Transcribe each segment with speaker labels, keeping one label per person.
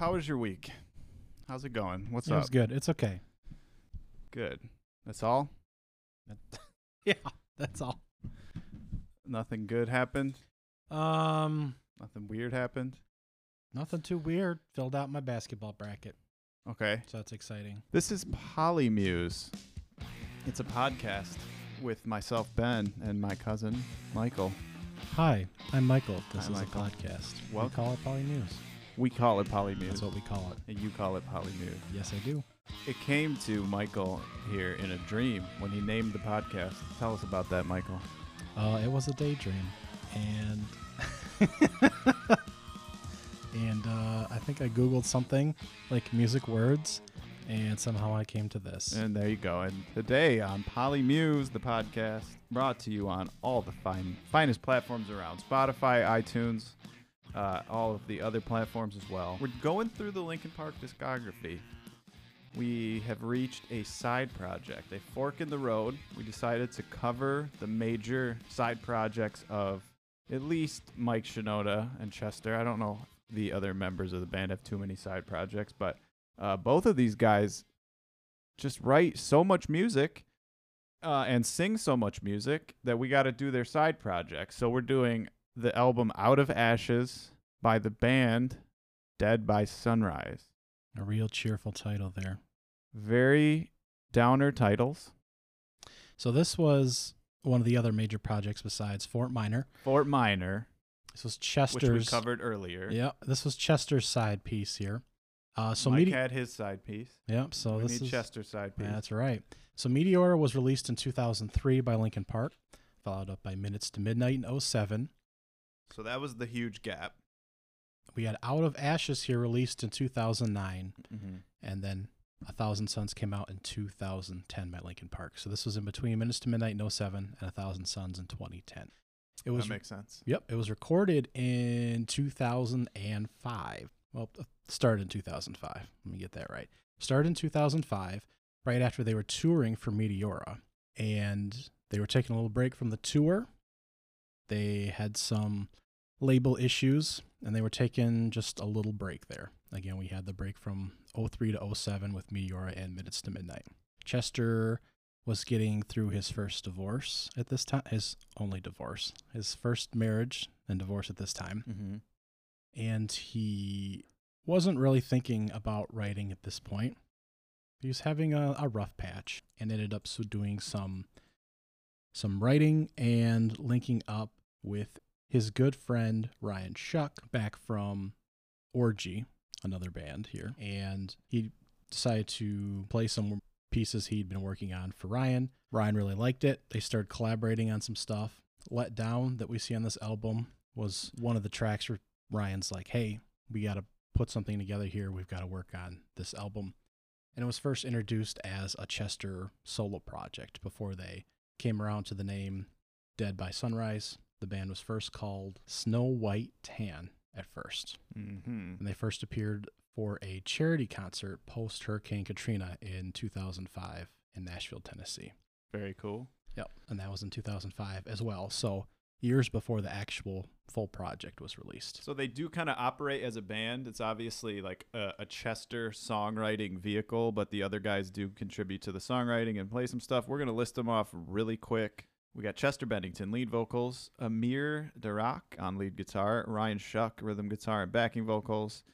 Speaker 1: how was your week? How's it going? What's
Speaker 2: it
Speaker 1: up?
Speaker 2: was good. It's okay.
Speaker 1: Good. That's all.
Speaker 2: yeah, that's all.
Speaker 1: Nothing good happened.
Speaker 2: Um,
Speaker 1: Nothing weird happened.
Speaker 2: nothing too weird. Filled out my basketball bracket,
Speaker 1: Okay.
Speaker 2: so that's exciting.
Speaker 1: This is Polymuse. It's a podcast with myself, Ben, and my cousin, Michael.
Speaker 2: Hi, I'm Michael. This
Speaker 1: Hi,
Speaker 2: is
Speaker 1: Michael.
Speaker 2: a podcast.
Speaker 1: Welcome.
Speaker 2: We call it Poly News.
Speaker 1: We call it Polymuse.
Speaker 2: That's what we call it.
Speaker 1: and you call it Polymuse.
Speaker 2: Yes, I do.
Speaker 1: It came to Michael here in a dream when he named the podcast. Tell us about that, Michael.
Speaker 2: Uh, it was a daydream, and and uh, I think I googled something like music words, and somehow I came to this.
Speaker 1: And there you go. And today on Polymuse, the podcast, brought to you on all the fine, finest platforms around Spotify, iTunes, uh, all of the other platforms as well. We're going through the Linkin Park discography. We have reached a side project, a fork in the road. We decided to cover the major side projects of at least Mike Shinoda and Chester. I don't know the other members of the band have too many side projects, but uh, both of these guys just write so much music uh, and sing so much music that we got to do their side projects. So we're doing the album Out of Ashes by the band Dead by Sunrise.
Speaker 2: a real cheerful title there.
Speaker 1: Very downer titles.
Speaker 2: So this was one of the other major projects besides Fort Minor.
Speaker 1: Fort Minor,
Speaker 2: This was Chester's
Speaker 1: which we covered earlier.
Speaker 2: Yeah, this was Chester's side piece here. Uh, so
Speaker 1: Mike
Speaker 2: Mete-
Speaker 1: had his side piece.
Speaker 2: Yep. So
Speaker 1: we
Speaker 2: this
Speaker 1: need
Speaker 2: is
Speaker 1: Chester's side piece.
Speaker 2: that's right. So Meteor was released in 2003 by Linkin Park, followed up by Minutes to Midnight in 07.
Speaker 1: So that was the huge gap.
Speaker 2: We had Out of Ashes here released in 2009,
Speaker 1: Mm-hmm.
Speaker 2: and then A Thousand Suns came out in 2010 by Linkin Park. So this was in between Minutes to Midnight in 07 and A Thousand Suns in 2010. It was
Speaker 1: that makes sense.
Speaker 2: Yep, it was recorded in 2005. Well, uh, started in 2005. Let me get that right. Started in 2005, right after they were touring for Meteora. And they were taking a little break from the tour. They had some label issues, and they were taking just a little break there. Again, we had the break from 03 to 07 with Meteora and Minutes to Midnight. Chester was getting through his first divorce at this time, his only divorce, his first marriage and divorce at this time.
Speaker 1: Mm-hmm.
Speaker 2: And he wasn't really thinking about writing at this point. He was having a, a rough patch and ended up so doing some some writing and linking up with his good friend Ryan Shuck back from Orgy, another band here. And he decided to play some pieces he'd been working on for Ryan. Ryan really liked it. They started collaborating on some stuff. Let Down that we see on this album was one of the tracks where Ryan's like, hey, we got to put something together here. We've got to work on this album. And it was first introduced as a Chester solo project before they came around to the name Dead by Sunrise. The band was first called Snow White Tan at first.
Speaker 1: Mm-hmm.
Speaker 2: And they first appeared for a charity concert post Hurricane Katrina in 2005 in Nashville, Tennessee.
Speaker 1: Very cool.
Speaker 2: Yep. And that was in 2005 as well. So years before the actual full project was released.
Speaker 1: So they do kind of operate as a band. It's obviously like a, a Chester songwriting vehicle, but the other guys do contribute to the songwriting and play some stuff. We're gonna list them off really quick. We got Chester Bennington, lead vocals, Amir Derakh on lead guitar, Ryan Shuck, rhythm guitar and backing vocals,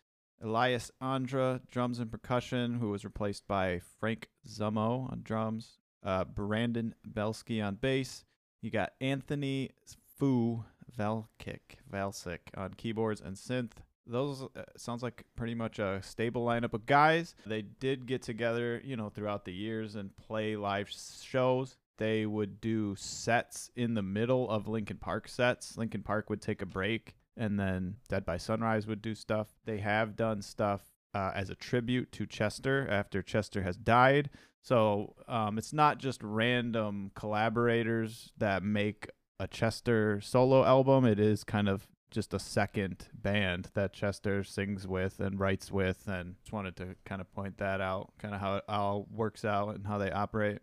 Speaker 1: Elias Andra, drums and percussion, who was replaced by Frank Zummo on drums, uh, Brandon Belsky on bass. You got Anthony Fu Valkic, Valcic on keyboards and synth. Those uh, sounds like pretty much a stable lineup of guys. They did get together, you know, throughout the years and play live shows. They would do sets in the middle of Linkin Park sets. Linkin Park would take a break and then Dead by Sunrise would do stuff. They have done stuff uh, as a tribute to Chester after Chester has died. So um, it's not just random collaborators that make a Chester solo album. It is kind of just a second band that Chester sings with and writes with. And just wanted to kind of point that out, kind of how it all works out and how they operate.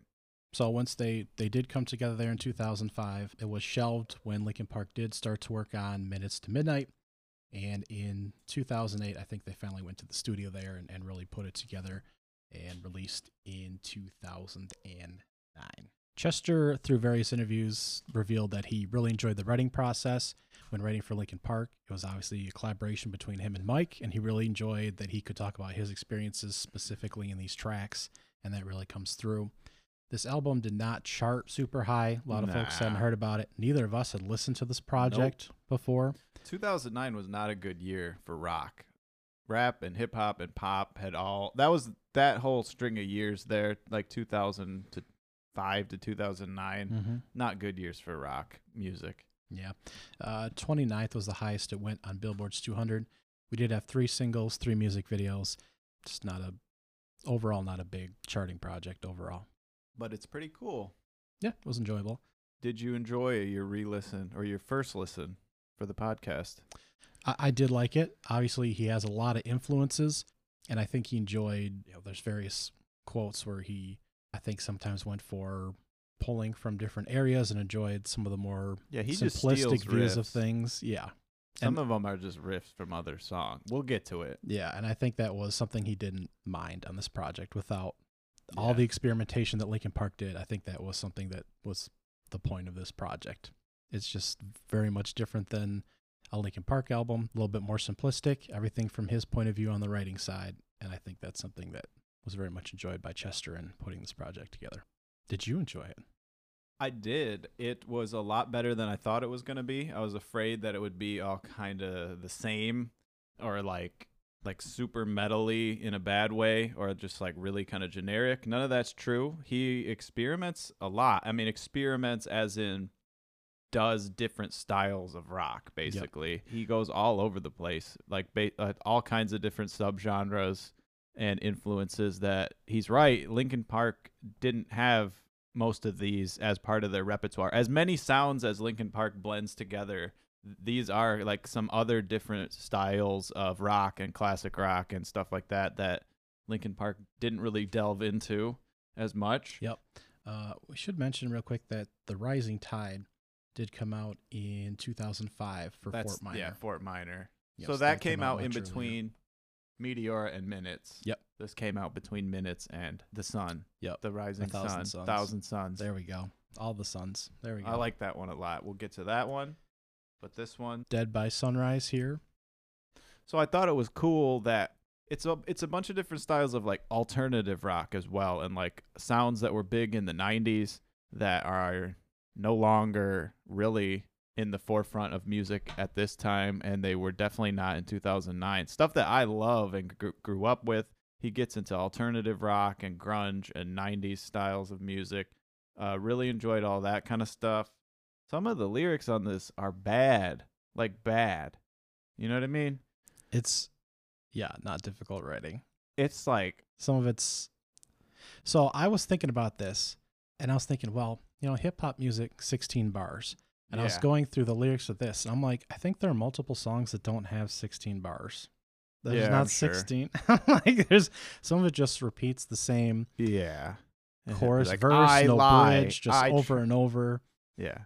Speaker 2: So once they they did come together there in 2005, it was shelved when Linkin Park did start to work on Minutes to Midnight. And in 2008, I think they finally went to the studio there and, and really put it together and released in 2009. Chester, through various interviews, revealed that he really enjoyed the writing process when writing for Linkin Park. It was obviously a collaboration between him and Mike, and he really enjoyed that he could talk about his experiences specifically in these tracks, and that really comes through. This album did not chart super high. A lot of folks hadn't heard about it. Neither of us had listened to this project before.
Speaker 1: 2009 was not a good year for rock. Rap and hip hop and pop had all that was that whole string of years there, like 2000 to 5 to 2009.
Speaker 2: Mm-hmm.
Speaker 1: Not good years for rock music.
Speaker 2: Yeah. Uh, 29th was the highest it went on Billboard's 200. We did have three singles, three music videos. Just not a, overall, not a big charting project overall.
Speaker 1: But it's pretty cool.
Speaker 2: Yeah, it was enjoyable.
Speaker 1: Did you enjoy your re-listen or your first listen for the podcast?
Speaker 2: I, I did like it. Obviously, he has a lot of influences, and I think he enjoyed, you know, there's various quotes where he, I think, sometimes went for pulling from different areas and enjoyed some of the more
Speaker 1: Yeah, he
Speaker 2: simplistic views of things. Yeah.
Speaker 1: Some
Speaker 2: and-
Speaker 1: of them are just riffs from other songs. We'll get to it.
Speaker 2: Yeah, and I think that was something he didn't mind on this project without all the experimentation that Linkin Park did. I think that was something that was the point of this project. It's just very much different than a Linkin Park album, a little bit more simplistic, everything from his point of view on the writing side, and I think that's something that was very much enjoyed by Chester in putting this project together. Did you enjoy it?
Speaker 1: I did. It was a lot better than I thought it was going to be. I was afraid that it would be all kind of the same or like like super metally in a bad way or just like really kind of generic. None of that's true. He experiments a lot. I mean experiments as in does different styles of rock basically. He goes all over the place like ba- uh, all kinds of different subgenres and influences that he's right. Linkin Park didn't have most of these as part of their repertoire. As many sounds as Linkin Park blends together, these are like some other different styles of rock and classic rock and stuff like that that Linkin Park didn't really delve into as much.
Speaker 2: Yep. Uh, we should mention real quick that The Rising Tide did come out in 2005 for
Speaker 1: That's
Speaker 2: Fort Minor.
Speaker 1: yeah, Fort Minor.
Speaker 2: Yes,
Speaker 1: so that, came, out,
Speaker 2: much
Speaker 1: in
Speaker 2: earlier.
Speaker 1: between Meteor and Minutes.
Speaker 2: Yep.
Speaker 1: This came out between Minutes and The Sun.
Speaker 2: Yep.
Speaker 1: The Rising
Speaker 2: Thousand
Speaker 1: Sun.
Speaker 2: Suns.
Speaker 1: Thousand Suns.
Speaker 2: There we go. All the suns. There we go.
Speaker 1: I like that one a lot. We'll get to that one. But this one,
Speaker 2: Dead by Sunrise here.
Speaker 1: So I thought it was cool that it's a it's a bunch of different styles of like alternative rock as well and like sounds that were big in the 90s that are no longer really in the forefront of music at this time and they were definitely not in 2009. Stuff that I love and gr- grew up with. He gets into alternative rock and grunge and 90s styles of music. Uh really enjoyed all that kind of stuff. Some of the lyrics on this are bad, like bad. You know what I mean?
Speaker 2: It's yeah, not difficult writing.
Speaker 1: it's like
Speaker 2: Some of it's so I was thinking about this and I was thinking, well, you know, hip hop music, 16 bars. And I was going through the lyrics of this and I'm like, I think there are multiple songs that don't have 16 bars. There's
Speaker 1: Yeah,
Speaker 2: not
Speaker 1: I'm sure.
Speaker 2: 16. like there's some of it just repeats the same
Speaker 1: yeah
Speaker 2: chorus,
Speaker 1: Like,
Speaker 2: verse,
Speaker 1: I
Speaker 2: no
Speaker 1: lie,
Speaker 2: bridge, just
Speaker 1: I
Speaker 2: over
Speaker 1: tr-
Speaker 2: and over.
Speaker 1: yeah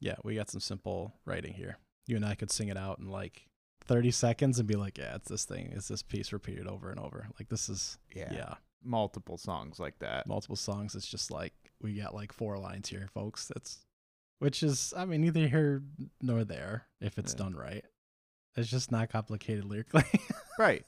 Speaker 2: Yeah, we got some simple writing here. You and I could sing it out in like 30 seconds and be like, yeah, it's this thing. It's this piece repeated over and over. Like this is
Speaker 1: yeah
Speaker 2: yeah,
Speaker 1: multiple songs like that
Speaker 2: multiple songs. It's just like we got like four lines here, folks. That's which is I mean neither here nor there if it's
Speaker 1: Yeah.
Speaker 2: done right. It's just not complicated lyrically.
Speaker 1: right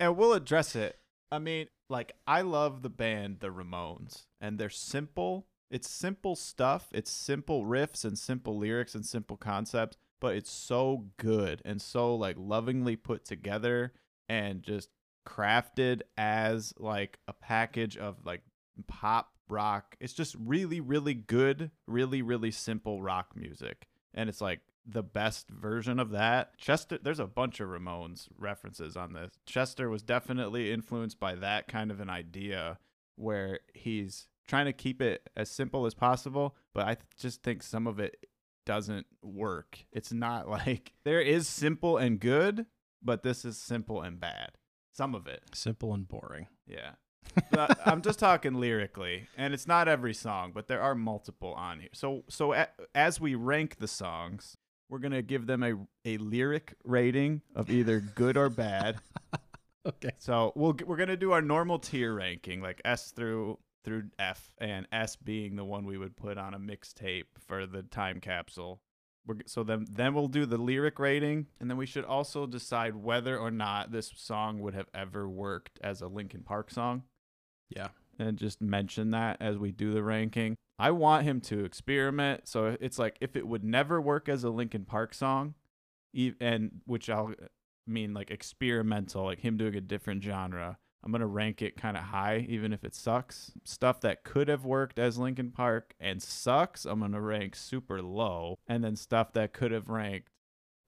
Speaker 1: and we'll address it i mean like i love the band the ramones and they're simple it's simple stuff it's simple riffs and simple lyrics and simple concepts but it's so good and so like lovingly put together and just crafted as like a package of like pop rock it's just really really good really really simple rock music and it's like the best version of that. Chester, there's a bunch of Ramones references on this. Chester was definitely influenced by that kind of an idea where he's trying to keep it as simple as possible, but I th- just think some of it doesn't work. It's not like there is simple and good, but this is simple and bad. Some of it.
Speaker 2: Simple and boring.
Speaker 1: Yeah. But I'm just talking lyrically, and it's not every song, but there are multiple on here. So, so a, as we rank the songs, We're gonna give them a a lyric rating of either good or bad.
Speaker 2: Okay.
Speaker 1: So we'll we're gonna do our normal tier ranking, like S through through F, and S being the one we would put on a mixtape for the time capsule. We're, so then then we'll do the lyric rating, and then we should also decide whether or not this song would have ever worked as a Linkin Park song,
Speaker 2: Yeah.
Speaker 1: and just mention that as we do the ranking. I want him to experiment, so it's like if it would never work as a Linkin Park song, and which I'll uh, mean like experimental, like him doing a different genre. I'm gonna rank it kind of high, even if it sucks. Stuff that could have worked as Linkin Park and sucks, I'm gonna rank super low. And then stuff that could have ranked,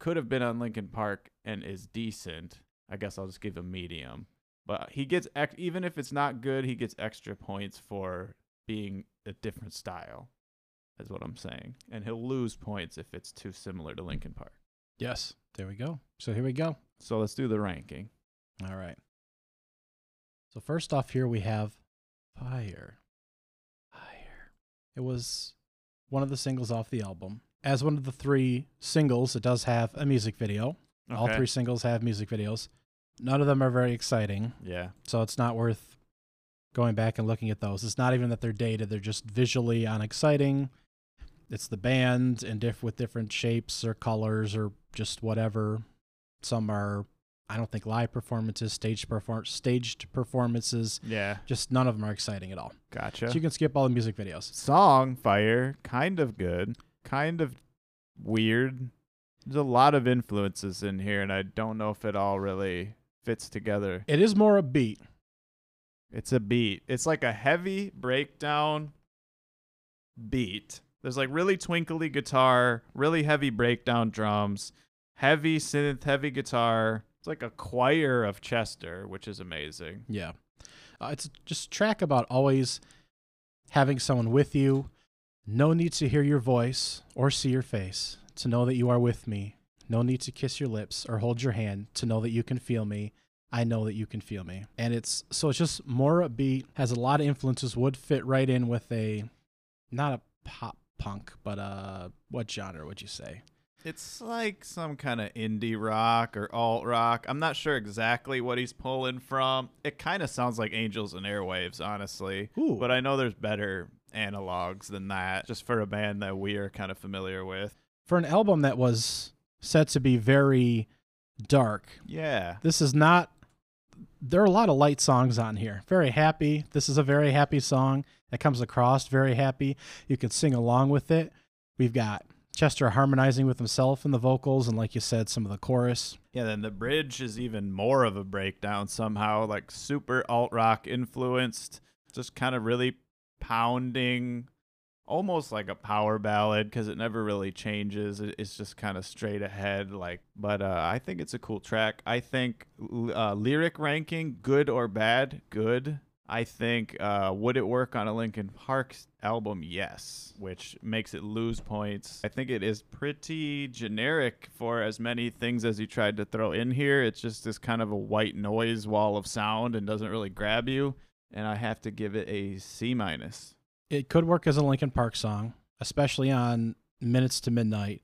Speaker 1: could have been on Linkin Park and is decent. I guess I'll just give a medium. But he gets even if it's not good, he gets extra points for being a different style. Is what I'm saying, and he'll lose points if it's too similar to Linkin Park.
Speaker 2: Yes. There we go. So here we go.
Speaker 1: So let's do the ranking.
Speaker 2: All right. So first off here we have Fire. Fire. It was one of the singles off the album. As one of the three singles, it does have a music video. All three singles have music videos. None of them are very exciting,
Speaker 1: Yeah.
Speaker 2: so it's not worth going back and looking at those. It's not even that they're dated, they're just visually unexciting. It's the band and diff with different shapes or colors or just whatever. Some are I don't think live performances, staged perform staged performances.
Speaker 1: Yeah.
Speaker 2: Just none of them are exciting at all.
Speaker 1: Gotcha.
Speaker 2: So you can skip all the music videos.
Speaker 1: Song Fire, kind of good, kind of weird. There's a lot of influences in here, and I don't know if it all really fits together.
Speaker 2: It is more a beat.
Speaker 1: It's a beat. It's like a heavy breakdown beat. There's like really twinkly guitar, really heavy breakdown drums, heavy synth, heavy guitar. It's like a choir of Chester, which is amazing.
Speaker 2: Yeah. Uh, it's just track about always having someone with you. No need to hear your voice or see your face to know that you are with me. No need to kiss your lips or hold your hand to know that you can feel me. I know that you can feel me. And it's so it's just more upbeat, has a lot of influences, would fit right in with a not a pop punk, but uh what genre would you say?
Speaker 1: It's like some kind of indie rock or alt rock. I'm not sure exactly what he's pulling from. It kind of sounds like Angels and Airwaves, honestly.
Speaker 2: Ooh.
Speaker 1: But I know there's better analogs than that, just for a band that we are kind of familiar with.
Speaker 2: For an album that was said to be very dark,
Speaker 1: Yeah.
Speaker 2: this is not there are a lot of light songs on here very happy this is a very happy song that comes across very happy you can sing along with it we've got chester harmonizing with himself in the vocals and like you said some of the chorus
Speaker 1: Yeah, then the bridge is even more of a breakdown somehow, like super alt rock influenced, just kind of really pounding, almost like a power ballad because it never really changes. It's just kind of straight ahead. Like, but uh, I think it's a cool track. I think uh, lyric ranking, good or bad, good. I think uh, would it work on a Linkin Park album? Yes, which makes it lose points. I think it is pretty generic for as many things as you tried to throw in here. It's just this kind of a white noise wall of sound and doesn't really grab you. And I have to give it a C minus.
Speaker 2: it could work as a linkin park song especially on minutes to midnight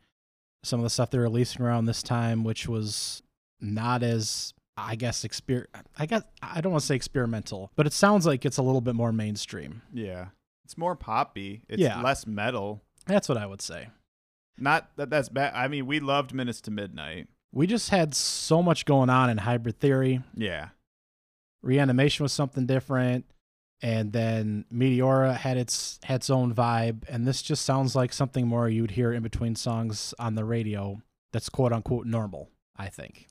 Speaker 2: some of the stuff they're releasing around this time which was not as i guess exper- i guess i don't want to say experimental but it sounds like it's a little bit more mainstream
Speaker 1: Yeah, it's more poppy. It's
Speaker 2: Yeah.
Speaker 1: less metal.
Speaker 2: that's what i would say
Speaker 1: Not that that's bad. I mean, we loved Minutes to Midnight.
Speaker 2: we just had so much going on in hybrid theory
Speaker 1: Yeah,
Speaker 2: reanimation was something different and then meteora had its had its own vibe and this just sounds like something more you'd hear in between songs on the radio that's quote unquote normal i think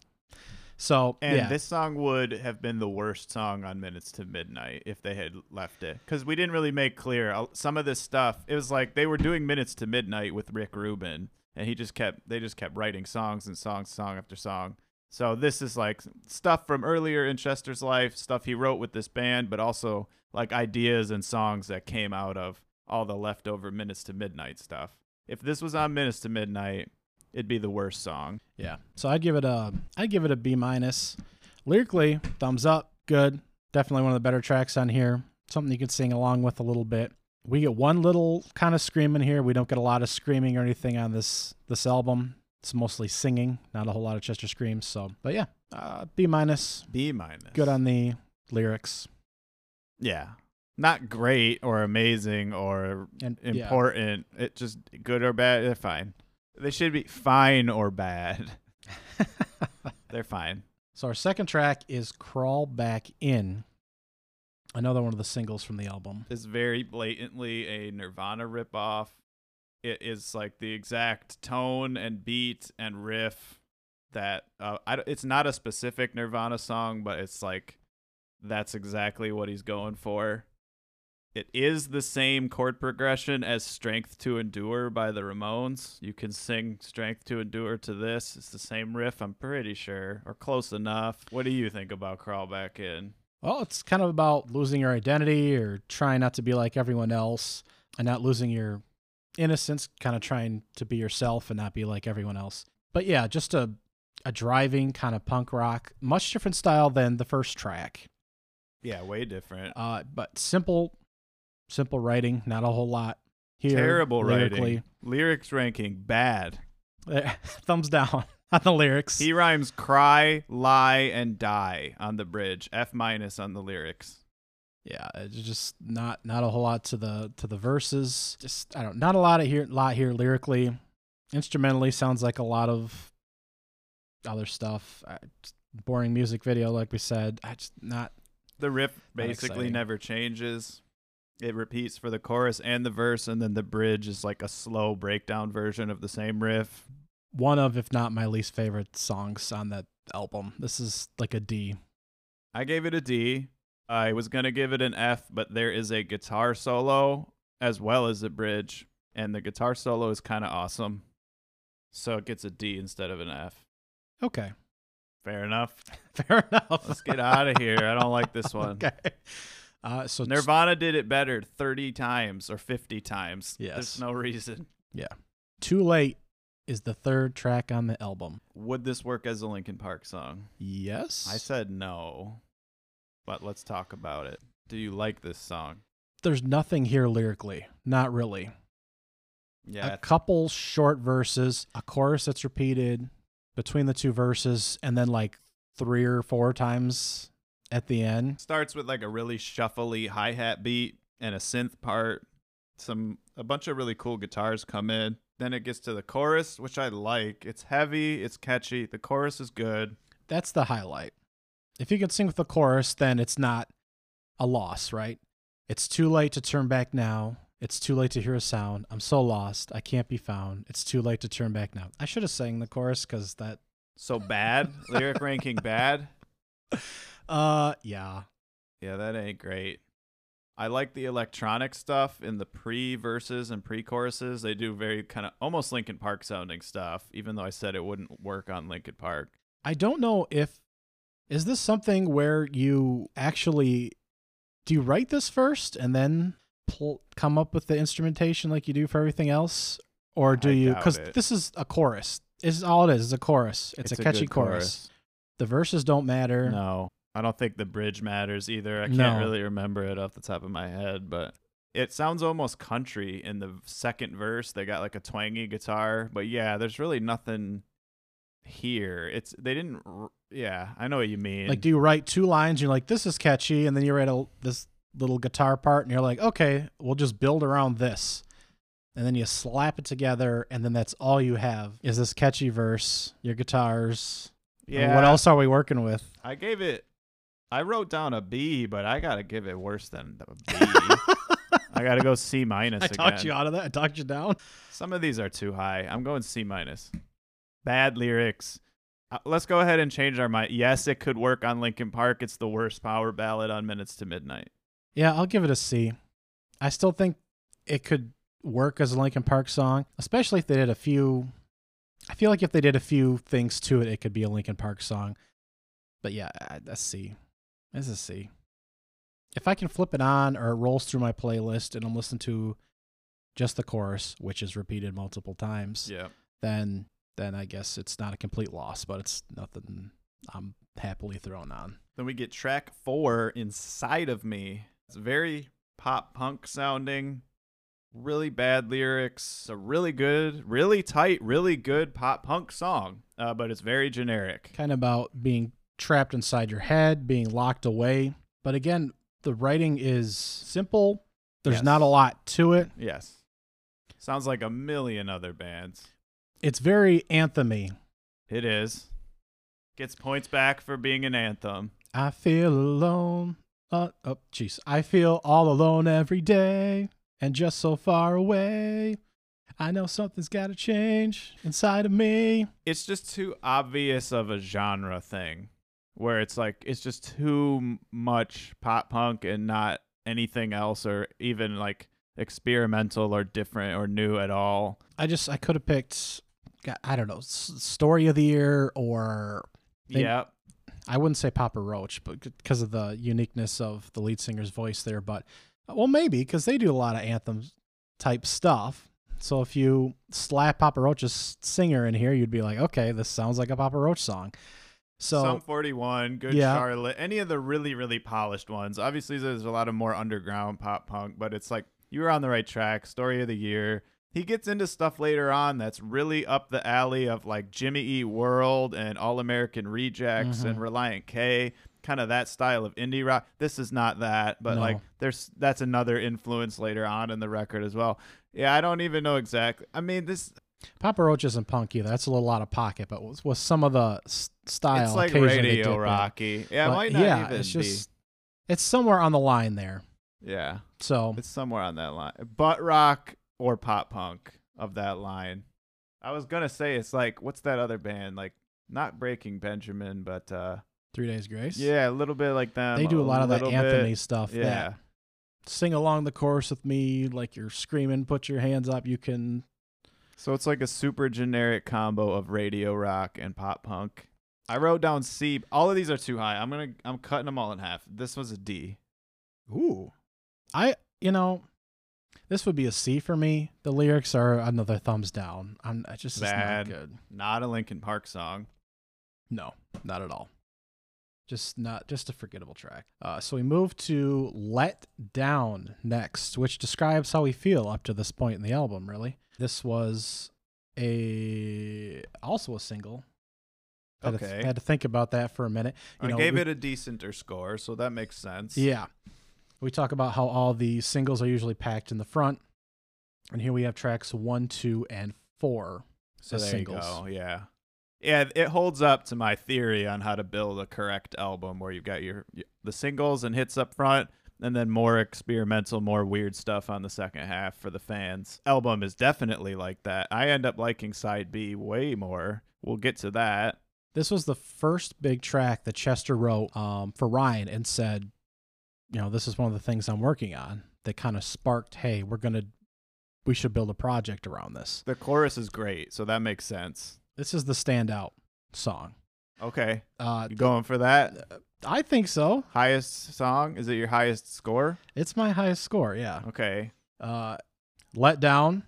Speaker 2: so
Speaker 1: and
Speaker 2: yeah
Speaker 1: this song would have been the worst song on Minutes to Midnight if they had left it because we didn't really make clear uh, some of this stuff. It was like they were doing Minutes to Midnight with Rick Rubin, and he just kept they just kept writing songs and songs, song after song. So this is like stuff from earlier in Chester's life, stuff he wrote with this band, but also like ideas and songs that came out of all the leftover Minutes to Midnight stuff. If this was on Minutes to Midnight, it'd be the worst song.
Speaker 2: yeah so i'd give it a i'd give it a b minus lyrically thumbs up good definitely one of the better tracks on here something you could sing along with a little bit we get one little kind of scream in here we don't get a lot of screaming or anything on this this album It's mostly singing, not a whole lot of Chester screams. So, but yeah, uh, B minus.
Speaker 1: B minus.
Speaker 2: Good on the lyrics.
Speaker 1: Yeah. Not great or amazing or
Speaker 2: And yeah.
Speaker 1: important. It just good or bad. They're fine. They should be fine or bad. They're fine.
Speaker 2: So our second track is "Crawl Back In," another one of the singles from the album.
Speaker 1: It's very blatantly a Nirvana ripoff. It is like the exact tone and beat and riff that uh, I, it's not a specific Nirvana song, but it's like that's exactly what he's going for. It is the same chord progression as Strength to Endure by the Ramones. You can sing Strength to Endure to this. It's the same riff, I'm pretty sure, or close enough. What do you think about Crawl Back In?
Speaker 2: Well, it's kind of about losing your identity or trying not to be like everyone else and not losing your innocence, kind of trying to be yourself and not be like everyone else. But yeah, just a a driving kind of punk rock, much different style than the first track.
Speaker 1: Yeah, way different.
Speaker 2: Uh, but simple, simple writing, not a whole lot here.
Speaker 1: Terrible
Speaker 2: lyrically.
Speaker 1: writing. Lyrics ranking bad.
Speaker 2: Thumbs down on the lyrics.
Speaker 1: He rhymes cry, lie, and die on the bridge. F minus on the lyrics.
Speaker 2: yeah, it's just not not a whole lot to the to the verses. Just I don't not a lot of here lot here lyrically. Instrumentally sounds like a lot of other stuff. I, boring music video, like we said. I just not
Speaker 1: The riff basically never changes. It repeats for the chorus and the verse, and then the bridge is like a slow breakdown version of the same riff.
Speaker 2: one of, if not my least favorite songs on that album. This is like a D.
Speaker 1: I gave it a D. I was going to give it an F, but there is a guitar solo as well as a bridge, and the guitar solo is kind of awesome. So it gets a D instead of an F.
Speaker 2: Okay,
Speaker 1: Fair enough.
Speaker 2: fair enough.
Speaker 1: Let's get out of here. I don't like this one.
Speaker 2: okay. Uh, so
Speaker 1: Nirvana did it better 30 times or 50 times.
Speaker 2: Yes.
Speaker 1: There's no reason. Yeah.
Speaker 2: Too Late is the third track on the album.
Speaker 1: Would this work as a Linkin Park song?
Speaker 2: Yes.
Speaker 1: I said no. But let's talk about it. Do you like this song?
Speaker 2: There's nothing here lyrically. Not really.
Speaker 1: Yeah.
Speaker 2: A couple short verses, a chorus that's repeated between the two verses, and then like three or four times at the end.
Speaker 1: starts with like a really shuffly hi-hat beat and a synth part. Some a bunch of really cool guitars come in. Then it gets to the chorus, which I like. It's heavy, it's catchy. The chorus is good.
Speaker 2: That's the highlight. If you can sing with the chorus, then it's not a loss, right? It's too late to turn back now. It's too late to hear a sound. I'm so lost. I can't be found. It's too late to turn back now. I should have sang the chorus because that.
Speaker 1: So bad, lyric ranking bad.
Speaker 2: Uh, yeah.
Speaker 1: Yeah, that ain't great. I like the electronic stuff in the pre verses and pre choruses. They do very kind of almost Linkin Park sounding stuff, even though I said it wouldn't work on Linkin Park.
Speaker 2: I don't know if is this something where you actually do you write this first and then pull, come up with the instrumentation like you do for everything else, or do
Speaker 1: I
Speaker 2: you? Because this is a chorus. This Is all it is. It's a chorus. It's, a catchy
Speaker 1: good
Speaker 2: chorus. The verses don't matter.
Speaker 1: No, I don't think the bridge matters either. I can't
Speaker 2: No.
Speaker 1: really remember it off the top of my head, but it sounds almost country in the second verse. They got like a twangy guitar, but yeah, there's really nothing here. It's they didn't. Yeah, I know what you mean.
Speaker 2: Like, do you write two lines? You're like, this is catchy, and then you write a this little guitar part, and you're like, okay, we'll just build around this, and then you slap it together, and then that's all you have is this catchy verse, your guitars. I mean,
Speaker 1: yeah.
Speaker 2: what else are we working with?
Speaker 1: I gave it. I wrote down a B, but I gotta give it worse than a B. I gotta go C minus
Speaker 2: I
Speaker 1: again.
Speaker 2: talked you out of that. I talked you down.
Speaker 1: Some of these are too high. I'm going C minus. Bad lyrics. Uh, let's go ahead and change our mind. Yes, it could work on Linkin Park. It's the worst power ballad on Minutes to Midnight.
Speaker 2: Yeah, I'll give it a C. I still think it could work as a Linkin Park song, especially if they did a few. I feel like if they did a few things to it, it could be a Linkin Park song. But yeah, a C. It's a C. If I can flip it on or it rolls through my playlist and I'm listening to just the chorus, which is repeated multiple times,
Speaker 1: Yeah.
Speaker 2: then then I guess it's not a complete loss, but it's nothing I'm happily thrown on.
Speaker 1: Then we get track four, Inside of Me. It's very pop punk sounding. really bad lyrics, a really good, really tight, really good pop punk song, uh, but it's very generic.
Speaker 2: Kind of about being trapped inside your head, being locked away. But again, the writing is simple. There's
Speaker 1: Yes.
Speaker 2: not a lot to it.
Speaker 1: Yes. Sounds like a million other bands.
Speaker 2: It's very anthemy.
Speaker 1: It is. Gets points back for being an anthem.
Speaker 2: I feel alone. Uh, oh, jeez. I feel all alone every day and just so far away. I know something's got to change inside of me.
Speaker 1: It's just too obvious of a genre thing where it's like it's just too much pop punk and not anything else or even like experimental or different or new at all.
Speaker 2: I just, I could have picked, I don't know, story of the year or They-
Speaker 1: yeah.
Speaker 2: I wouldn't say Papa Roach, but because of the uniqueness of the lead singer's voice there. But uh, well, maybe because they do a lot of anthem type stuff. So if you slap Papa Roach's singer in here, you'd be like, okay, this sounds like a Papa Roach song. So
Speaker 1: Sum 41, Good
Speaker 2: Yeah.
Speaker 1: Charlotte, any of the really, really polished ones. Obviously, there's a lot of more underground pop punk, but it's like you were on the right track. Story of the year. He gets into stuff later on that's really up the alley of like Jimmy Eat World and All American Rejects and
Speaker 2: Mhm.
Speaker 1: Relient K, kind of that style of indie rock. This is not that, but
Speaker 2: No.
Speaker 1: like there's that's another influence later on in the record as well. Yeah, I don't even know exactly. I mean, this
Speaker 2: Papa Roach isn't punk either. That's a little out of pocket, but with, with some of the style,
Speaker 1: it's like
Speaker 2: occasionally they dip
Speaker 1: radio rocky. Yeah,
Speaker 2: But
Speaker 1: might not
Speaker 2: yeah,
Speaker 1: even
Speaker 2: it's
Speaker 1: be.
Speaker 2: it's somewhere on the line there.
Speaker 1: Yeah.
Speaker 2: So
Speaker 1: It's somewhere on that line. Butt rock or pop punk of that line. I was gonna say it's like what's that other band? Like not Breaking Benjamin, but uh
Speaker 2: Three Days Grace.
Speaker 1: yeah, a little bit like them.
Speaker 2: They do a lot of that Anthony
Speaker 1: bit.
Speaker 2: stuff. that
Speaker 1: Yeah.
Speaker 2: sing along the chorus with me like you're screaming put your hands up you can
Speaker 1: So it's like a super generic combo of radio rock and pop punk. I wrote down C. All of these are too high. I'm gonna I'm cutting them all in half. This was a D.
Speaker 2: ooh i you know this would be a c for me the lyrics are another thumbs down i'm I just
Speaker 1: Bad.
Speaker 2: not good
Speaker 1: Not a Linkin Park song.
Speaker 2: no not at all just not just a forgettable track uh, so we move to let down next which describes how we feel up to this point in the album really this was a also a single had, to,
Speaker 1: Okay.
Speaker 2: had to think about that for a minute you
Speaker 1: I
Speaker 2: know,
Speaker 1: gave
Speaker 2: we-
Speaker 1: it a decenter score, so that makes sense.
Speaker 2: Yeah. We talk about how all the singles are usually packed in the front. And here we have tracks one, two, and four.
Speaker 1: So there
Speaker 2: singles.
Speaker 1: you go. Yeah. Yeah, it holds up to my theory on how to build a correct album where you've got your the singles and hits up front and then more experimental, more weird stuff on the second half for the fans. Album is definitely like that. I end up liking side B way more. We'll get to that.
Speaker 2: This was the first big track that Chester wrote um, for Ryan and said, you know, this is one of the things I'm working on that kind of sparked, hey, we're going to, we should build a project around this.
Speaker 1: The chorus is great, so that makes sense.
Speaker 2: This is the standout song.
Speaker 1: Okay.
Speaker 2: Uh,
Speaker 1: You going for that?
Speaker 2: I think so.
Speaker 1: Highest song? Is it your highest score?
Speaker 2: It's my highest score. Yeah.
Speaker 1: Okay.
Speaker 2: uh, let down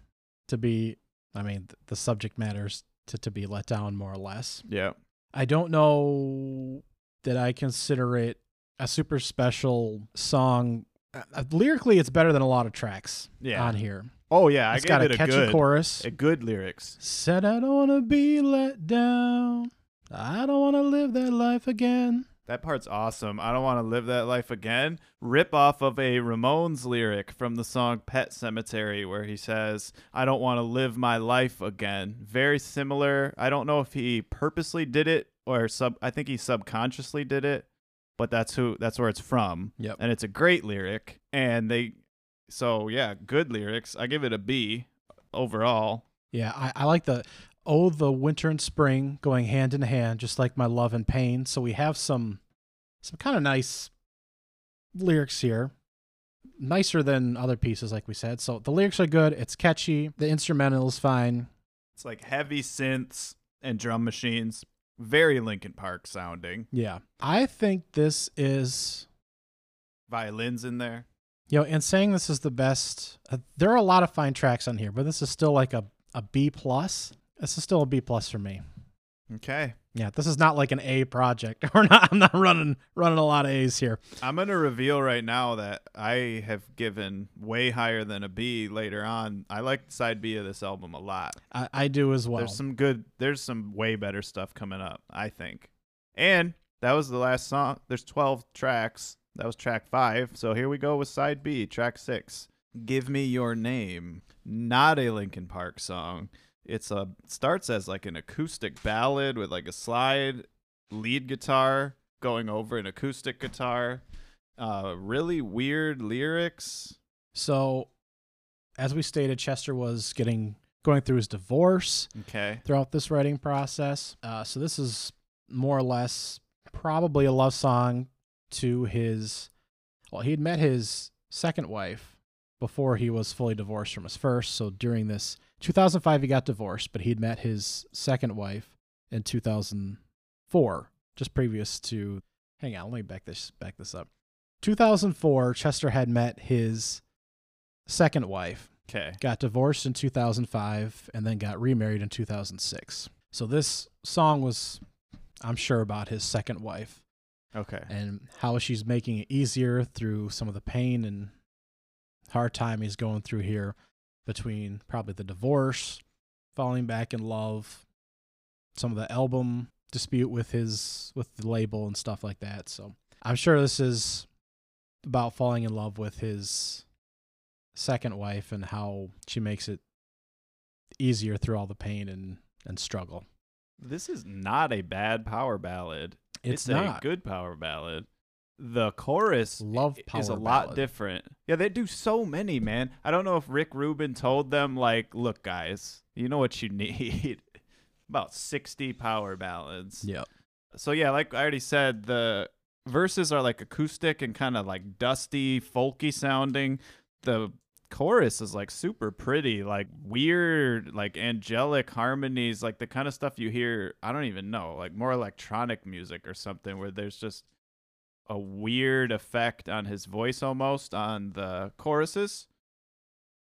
Speaker 2: to be i mean th- the subject matters to, to be let down more or less
Speaker 1: Yeah.
Speaker 2: i don't know that i consider it a super special song uh, uh, lyrically it's better than a lot of tracks
Speaker 1: Yeah.
Speaker 2: on here
Speaker 1: Oh yeah, I
Speaker 2: it's
Speaker 1: gave
Speaker 2: got a
Speaker 1: a
Speaker 2: catchy
Speaker 1: good,
Speaker 2: chorus
Speaker 1: a good lyrics.
Speaker 2: said i don't want to be let down i don't want to live that life again
Speaker 1: That part's awesome. I don't want to live that life again. Rip off of a Ramones lyric from the song Pet Sematary where he says, I don't want to live my life again. Very similar. I don't know if he purposely did it or sub I think he subconsciously did it, but that's who that's where it's from.
Speaker 2: Yep.
Speaker 1: And it's a great lyric and they so yeah, good lyrics. I give it a B overall.
Speaker 2: Yeah, I, I like the oh the winter and spring going hand in hand, just like my love and pain. So we have some some kind of nice lyrics here. Nicer than other pieces, like we said. So the lyrics are good. It's catchy. The instrumental is fine.
Speaker 1: It's like heavy synths and drum machines. Very Linkin Park sounding.
Speaker 2: Yeah, I think this is
Speaker 1: Violins in there.
Speaker 2: You know, and saying this is the best. Uh, there are a lot of fine tracks on here, but this is still like a a B plus. This is still a B plus for me.
Speaker 1: Okay.
Speaker 2: Yeah, this is not like an A project. We're not. I'm not running running a lot of A's here.
Speaker 1: I'm gonna reveal right now that I have given way higher than a B later on. I like side B of this album a lot.
Speaker 2: I, I do as well.
Speaker 1: There's some good. There's some way better stuff coming up. I think. And that was the last song. There's 12 tracks. That was track five. So here we go with side B, track six. Give me your name. Not a Linkin Park song. It's a starts as like an acoustic ballad with like a slide lead guitar going over an acoustic guitar. Uh, really weird lyrics.
Speaker 2: So, as we stated, Chester was getting going through his divorce
Speaker 1: Okay.
Speaker 2: throughout this writing process. Uh, so this is more or less probably a love song to his. Well, he had met his second wife before he was fully divorced from his first. So during this 2005, he got divorced, but he'd met his second wife in 2004, just previous to. Hang on, let me back this back this up. 2004, Chester had met his second wife,
Speaker 1: Okay.
Speaker 2: got divorced in 2005, and then got remarried in 2006. So this song was, I'm sure, about his second wife
Speaker 1: Okay.
Speaker 2: and how she's making it easier through some of the pain and hard time he's going through here between probably the divorce, falling back in love, some of the album dispute with his with the label and stuff like that. So I'm sure this is about falling in love with his second wife and how she makes it easier through all the pain and, and struggle.
Speaker 1: This is not a bad power ballad.
Speaker 2: It's,
Speaker 1: a
Speaker 2: not
Speaker 1: good power ballad. The chorus
Speaker 2: love power
Speaker 1: is a lot
Speaker 2: ballad.
Speaker 1: different. Yeah, they do so many, man. I don't know if Rick Rubin told them like, "Look, guys, you know what you need." About 60 power ballads.
Speaker 2: Yep.
Speaker 1: So yeah, like I already said, the verses are like acoustic and kind of like dusty, folky sounding. The chorus is like super pretty, like weird, like angelic harmonies, like the kind of stuff you hear, I don't even know, like more electronic music or something where there's just a weird effect on his voice almost on the choruses.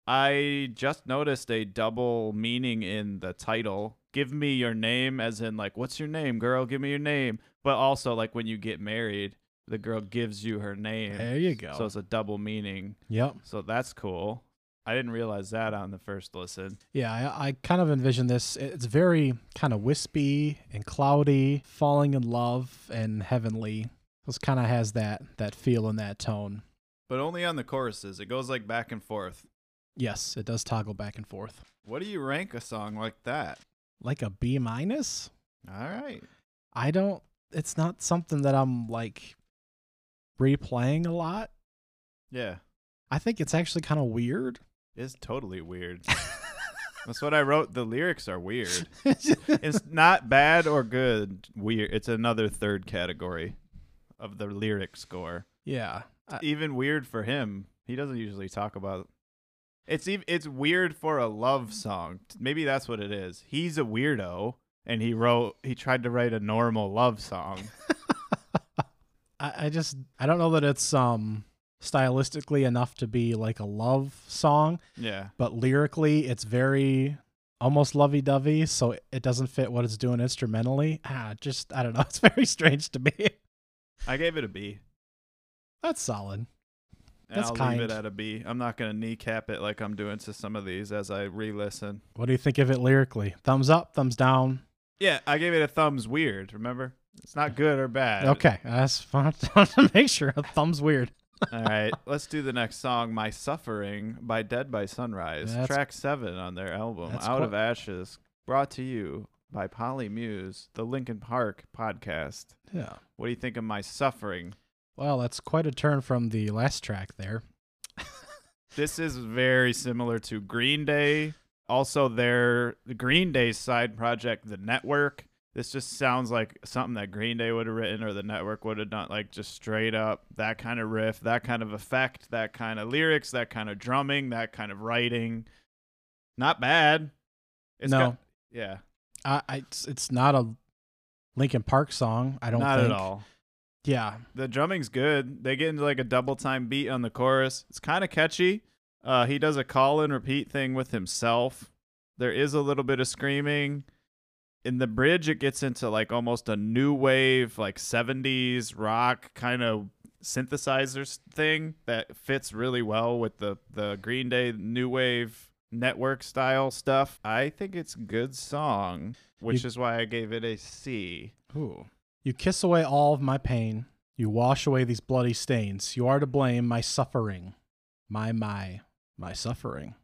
Speaker 1: I just noticed a double meaning in the title. Give me your name, as in, like, what's your name, girl? Give me your name. But also, like, when you get married, the girl gives you her name.
Speaker 2: There you go.
Speaker 1: So it's a double meaning.
Speaker 2: yep.
Speaker 1: So that's cool. I didn't realize that on the first listen.
Speaker 2: Yeah, I, I kind of envision this. It's very kind of wispy and cloudy, falling in love and heavenly. This kind of has that that feel and that tone.
Speaker 1: But only on the choruses. It goes like back and forth.
Speaker 2: Yes, it does toggle back and forth.
Speaker 1: What do you rank a song like that?
Speaker 2: Like a B minus?
Speaker 1: All right.
Speaker 2: I don't. It's not something that I'm like replaying a lot.
Speaker 1: Yeah.
Speaker 2: I think it's actually kind of weird.
Speaker 1: It's totally weird. That's what I wrote. The lyrics are weird. It's not bad or good. Weird. It's another third category of the lyric score.
Speaker 2: yeah. I-
Speaker 1: Even weird for him. He doesn't usually talk about. It's ev- it's weird for a love song. Maybe that's what it is. He's a weirdo, and he wrote. He tried to write a normal love song.
Speaker 2: I, I just I don't know that it's um stylistically enough to be like a love song.
Speaker 1: Yeah.
Speaker 2: but lyrically it's very almost lovey-dovey so it doesn't fit what it's doing instrumentally ah just i don't know it's very strange to me
Speaker 1: I gave it a B.
Speaker 2: that's solid
Speaker 1: And
Speaker 2: That's
Speaker 1: I'll
Speaker 2: kind.
Speaker 1: leave it at a B. I'm not gonna kneecap it like I'm doing to some of these as I re-listen.
Speaker 2: what do you think of it lyrically thumbs up thumbs down
Speaker 1: Yeah, I gave it a thumbs weird. Remember, it's not good or bad.
Speaker 2: okay that's fun to make sure a thumbs weird
Speaker 1: All right, let's do the next song, "My Suffering" by Dead by Sunrise,
Speaker 2: That's-
Speaker 1: track seven on their album
Speaker 2: That's
Speaker 1: "Out of Ashes," brought to you by Polymuse, the Linkin Park podcast.
Speaker 2: yeah
Speaker 1: What do you think of "My Suffering"?
Speaker 2: well that's quite a turn from the last track there
Speaker 1: This is very similar to Green Day. Also, their the Green Day side project, The Network. This just sounds like something that Green Day would have written or the network would have done, like just straight up that kind of riff, that kind of effect, that kind of lyrics, that kind of drumming, that kind of writing. Not bad. It's
Speaker 2: no
Speaker 1: got- yeah,
Speaker 2: I, I it's, it's not a linkin park song i don't
Speaker 1: not
Speaker 2: think
Speaker 1: at all.
Speaker 2: yeah
Speaker 1: The drumming's good. They get into like a double time beat on the chorus. It's kind of catchy. Uh, he does a call and repeat thing with himself. There is a little bit of screaming. In the bridge it gets into like almost a new wave like 70s rock kind of synthesizers thing that fits really well with the the Green Day new wave network style stuff. I think it's a good song, which
Speaker 2: You-
Speaker 1: is why I gave it a C.
Speaker 2: Ooh. You kiss away all of my pain. You wash away these bloody stains. You are to blame, my suffering. My, my, my suffering.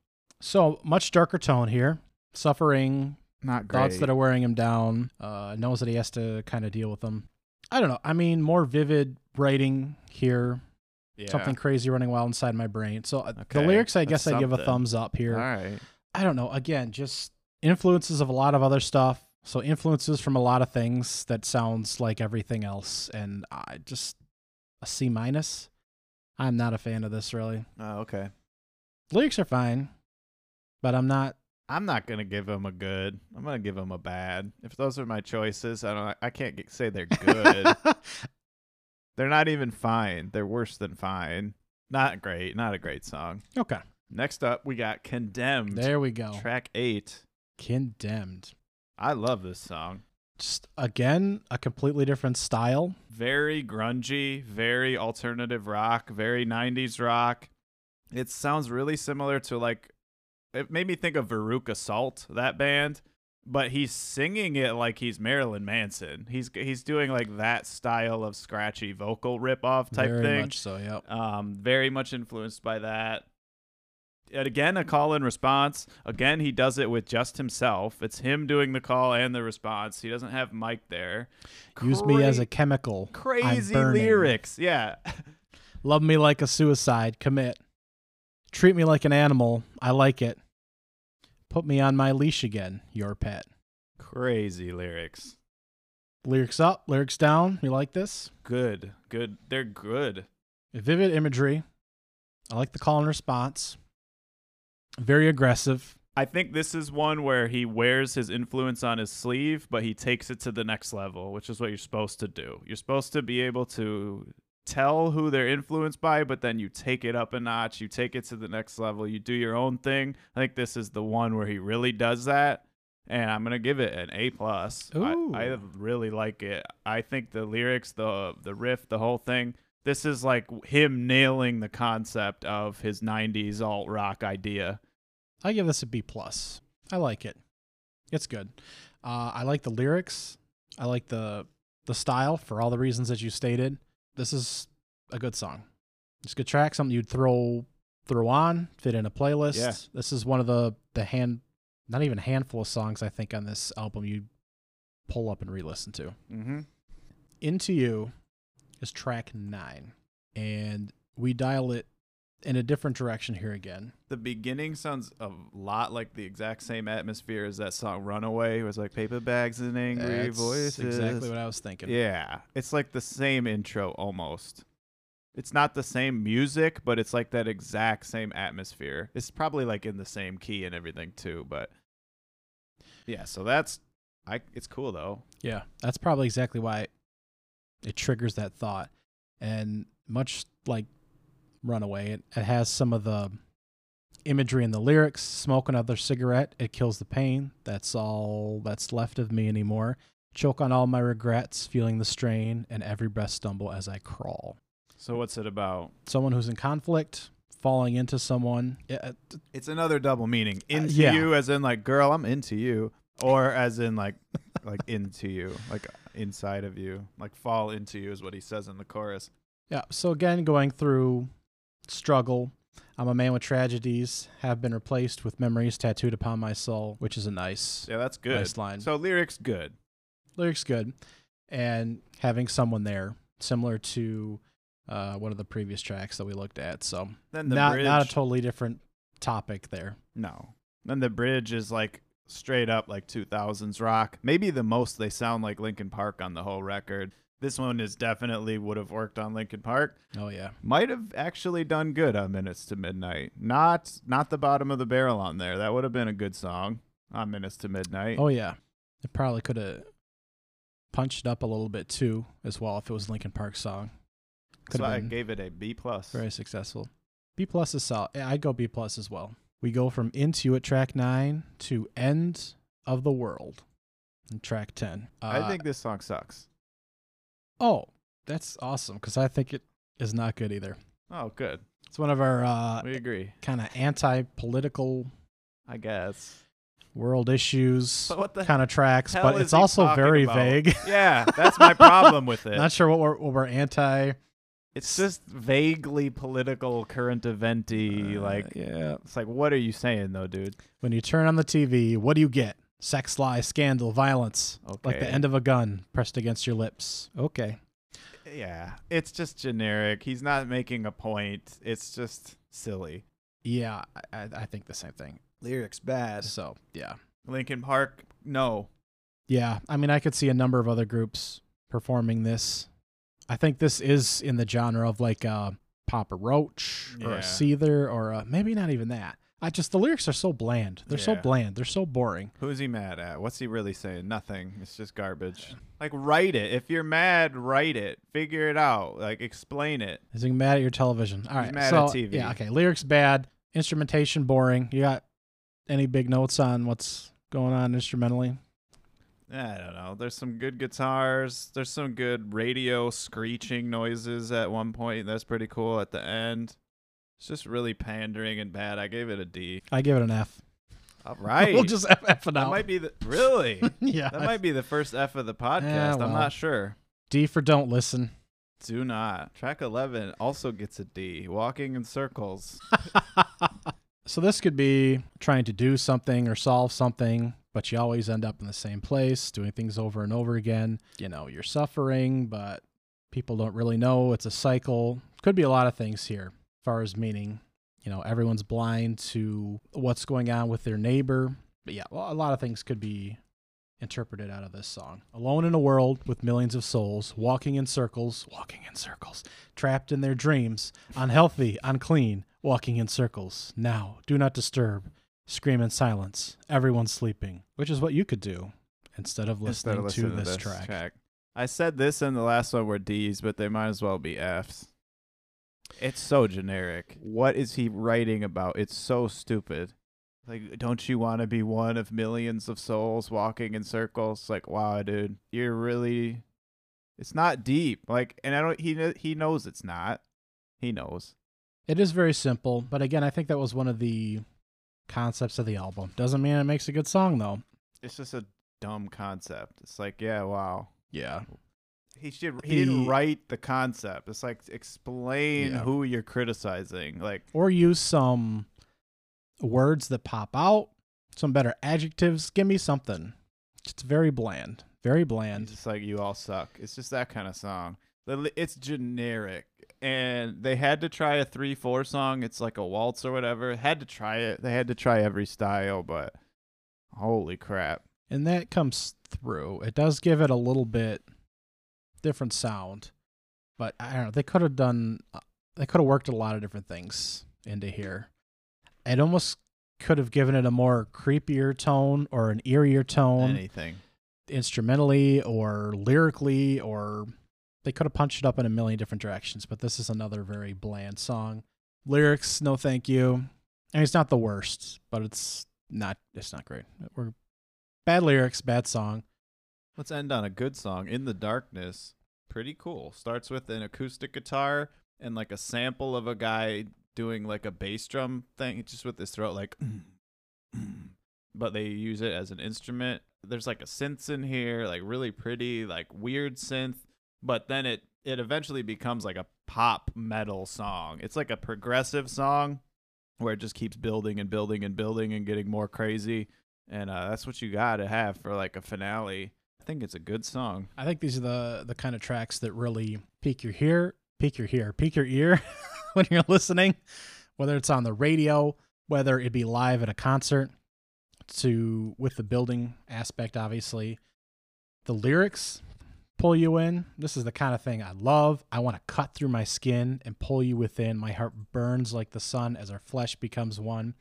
Speaker 2: So, much darker tone here. Suffering,
Speaker 1: Not great.
Speaker 2: thoughts that are wearing him down, uh, knows that he has to kind of deal with them. I don't know. I mean, more vivid writing here.
Speaker 1: yeah.
Speaker 2: Something crazy running wild inside my brain. So, uh, the lyrics, I
Speaker 1: that's
Speaker 2: guess I give a thumbs up here.
Speaker 1: All right.
Speaker 2: I don't know. Again, just influences of a lot of other stuff. So influences from a lot of things that sounds like everything else, and I just a C minus. I'm not a fan of this really.
Speaker 1: Oh, okay.
Speaker 2: Lyrics are fine, but I'm not.
Speaker 1: I'm not gonna give him a good. I'm gonna give him a bad. If those are my choices, I don't. I can't get, say they're good. they're not even fine. They're worse than fine. Not great. Not a great song.
Speaker 2: okay,
Speaker 1: Next up, we got Condemned.
Speaker 2: there we go.
Speaker 1: Track eight.
Speaker 2: Condemned.
Speaker 1: I love this song.
Speaker 2: Just again, a completely different style.
Speaker 1: Very grungy, very alternative rock, very 90s rock. It sounds really similar to like it made me think of Veruca Salt, that band, but he's singing it like he's Marilyn Manson. He's he's doing like that style of scratchy vocal rip off type
Speaker 2: Very
Speaker 1: thing.
Speaker 2: much so. Yep.
Speaker 1: Um, very much influenced by that. And again, a call and response. Again, he does it with just himself. It's him doing the call and the response. He doesn't have Mike there.
Speaker 2: Use me as a chemical.
Speaker 1: Crazy lyrics. Yeah.
Speaker 2: Love me like a suicide. Commit. Treat me like an animal. I like it. Put me on my leash again. Your pet.
Speaker 1: crazy lyrics.
Speaker 2: Lyrics up, lyrics down. You like this?
Speaker 1: Good. Good. They're good.
Speaker 2: Vivid imagery. I like the call and response. Very aggressive.
Speaker 1: I think this is one where he wears his influence on his sleeve, but he takes it to the next level, which is what you're supposed to do. You're supposed to be able to tell who they're influenced by, but then you take it up a notch, you take it to the next level, you do your own thing. I think this is the one where he really does that. And I'm gonna give it an A plus. I, I really like it. I think the lyrics, the the riff, the whole thing. This is like him nailing the concept of his '90s alt rock idea.
Speaker 2: I give this a B plus. I like it. It's good. Uh, I like the lyrics. I like the the style for all the reasons that you stated. This is a good song. It's a good track. Something you'd throw throw on, fit in a playlist.
Speaker 1: Yeah.
Speaker 2: This is one of the the hand, not even a handful of songs I think on this album you pull up and re-listen to.
Speaker 1: Mm-hmm.
Speaker 2: Into You is track nine, and we dial it in a different direction here again.
Speaker 1: The beginning sounds a lot like the exact same atmosphere as that song "Runaway." It was like paper bags and angry
Speaker 2: That's
Speaker 1: voices.
Speaker 2: exactly what I was thinking.
Speaker 1: Yeah, it's like the same intro almost. It's not the same music, but it's like that exact same atmosphere. It's probably like in the same key and everything too, but yeah. So that's I. It's cool though.
Speaker 2: Yeah, that's probably exactly why it triggers that thought. And much like Runaway, it, it has some of the imagery in the lyrics. Smoke another cigarette, it kills the pain. That's all that's left of me anymore. Choke on all my regrets, feeling the strain, and every breath stumble as I crawl.
Speaker 1: So what's it about?
Speaker 2: Someone who's in conflict, falling into someone. Yeah, uh,
Speaker 1: It's another double meaning. Into
Speaker 2: yeah.
Speaker 1: you, as in like, girl, I'm into you, or as in like, like into you, like inside of you, like fall into you is what he says in the chorus.
Speaker 2: Yeah. So again, going through struggle. I'm a man with tragedies, have been replaced with memories tattooed upon my soul, which is a nice,
Speaker 1: Yeah, that's good.
Speaker 2: nice line.
Speaker 1: So lyrics good.
Speaker 2: Lyrics good, and having someone there, similar to uh, one of the previous tracks that we looked at. So
Speaker 1: Then the
Speaker 2: not
Speaker 1: bridge,
Speaker 2: not a totally different topic there.
Speaker 1: no. Then the bridge is like straight up like 2000s rock. Maybe the most they sound like Linkin Park on the whole record. This one is definitely would have worked on Linkin Park.
Speaker 2: Oh yeah,
Speaker 1: Might have actually done good on Minutes to Midnight. Not not the bottom of the barrel on there. That would have been a good song on Minutes to Midnight.
Speaker 2: oh yeah. It probably could have punched up a little bit too, as well, if it was Linkin Park song.
Speaker 1: That's
Speaker 2: Could
Speaker 1: why I gave it a B plus.
Speaker 2: very successful. B plus is solid. I'd go B plus as well. We go from Into at track nine to End of the World And track 10.
Speaker 1: I
Speaker 2: Uh,
Speaker 1: think this song sucks.
Speaker 2: Oh, that's awesome because I think it is not good either.
Speaker 1: Oh, good.
Speaker 2: It's one of our uh,
Speaker 1: We agree.
Speaker 2: kind of anti-political
Speaker 1: I guess.
Speaker 2: world issues
Speaker 1: But
Speaker 2: kind of tracks, but it's also very
Speaker 1: about?
Speaker 2: vague.
Speaker 1: Yeah, that's my problem with it.
Speaker 2: Not sure what we're, what we're anti.
Speaker 1: It's just vaguely political, current eventy.
Speaker 2: Uh,
Speaker 1: like,
Speaker 2: yeah,
Speaker 1: it's like, what are you saying though, dude?
Speaker 2: when you turn on the TV, what do you get? Sex, lie, scandal, violence,
Speaker 1: Okay.
Speaker 2: like the end of a gun pressed against your lips. Okay.
Speaker 1: Yeah, it's just generic. He's not making a point. It's just silly.
Speaker 2: Yeah, I, I I think the same thing.
Speaker 1: Lyrics bad.
Speaker 2: So yeah,
Speaker 1: Linkin Park, no.
Speaker 2: yeah. I mean, I could see a number of other groups performing this. I think this is in the genre of like a Papa Roach or
Speaker 1: Yeah.
Speaker 2: a Seether or a, maybe not even that. I just the lyrics are so bland. They're so bland. They're so boring.
Speaker 1: Who's he mad at? What's he really saying? Nothing. It's just garbage. Like, write it. If you're mad, write it. Figure it out. Like, explain it.
Speaker 2: Is he mad at your television? All right.
Speaker 1: mad
Speaker 2: so,
Speaker 1: at TV.
Speaker 2: Yeah. Okay. Lyrics bad. Instrumentation boring. You got any big notes on what's going on instrumentally?
Speaker 1: I don't know. There's some good guitars. There's some good radio screeching noises at one point. That's pretty cool at the end. It's just really pandering and bad. I gave it a D.
Speaker 2: I give it an F.
Speaker 1: All right.
Speaker 2: we'll just F, F it
Speaker 1: that might be the really.
Speaker 2: yeah.
Speaker 1: That might be the first F of the podcast.
Speaker 2: Yeah,
Speaker 1: I'm not sure.
Speaker 2: D for don't listen.
Speaker 1: Do not. Track 11 also gets a D. Walking in circles.
Speaker 2: so this could be trying to do something or solve something, but you always end up in the same place, doing things over and over again. You know, you're suffering, but people don't really know. It's a cycle. Could be a lot of things here, far as meaning. You know, everyone's blind to what's going on with their neighbor. But yeah, well, a lot of things could be interpreted out of this song. Alone in a world with millions of souls, walking in circles, walking in circles, trapped in their dreams, unhealthy, unclean, walking in circles. Now, do not disturb. Scream in silence. Everyone's sleeping, which is what you could do instead of listening,
Speaker 1: Instead of listening
Speaker 2: to this, track.
Speaker 1: I said this and the last one were D's, but they might as well be F's. It's so generic. What is he writing about? It's so stupid. Like, don't you want to be one of millions of souls walking in circles? Like, wow, dude, you're really. It's not deep. Like, and I don't. He he knows it's not. He knows.
Speaker 2: It is very simple, but again, I think that was one of the concepts of the album. Doesn't mean it makes a good song though.
Speaker 1: It's just a dumb concept. It's like, yeah, wow.
Speaker 2: Yeah.
Speaker 1: He should. He didn't write the concept. It's like explain
Speaker 2: Yeah.
Speaker 1: who you're criticizing. Like,
Speaker 2: Or use some words that pop out, some better adjectives. Give me something. It's very bland. Very
Speaker 1: It's
Speaker 2: bland.
Speaker 1: just like you all suck. It's just that kind of song. It's generic, and they had to try a three-four song. It's like a waltz or whatever. Had to try it. They had to try every style, but holy crap!
Speaker 2: and that comes through. It does give it a little bit different sound, but I don't know. They could have done. uh, They could have worked a lot of different things into here. It almost could have given it a more creepier tone or an eerier tone,
Speaker 1: Anything.
Speaker 2: instrumentally or lyrically, or they could have punched it up in a million different directions. But this is another very bland song. Lyrics, no thank you. I mean, it's not the worst, but it's not. It's not great. We're bad lyrics, bad song.
Speaker 1: Let's end on a good song. In the Darkness. Pretty cool. Starts with an acoustic guitar and like a sample of a guy doing like a bass drum thing, just with his throat, like. but they use it as an instrument. There's like a synth in here, like really pretty, like weird synth. But then it it eventually becomes like a pop metal song. It's like a progressive song where it just keeps building and building and building and getting more crazy. And uh, that's what you got to have for like a finale. I think it's a good song.
Speaker 2: I think these are the the kind of tracks that really pique your ear, pique your ear, pique your ear when you're listening, whether it's on the radio, whether it be live at a concert, to with the building aspect, obviously. The lyrics pull you in. This is the kind of thing I love. I want to cut through my skin and pull you within. My heart burns like the sun as our flesh becomes one.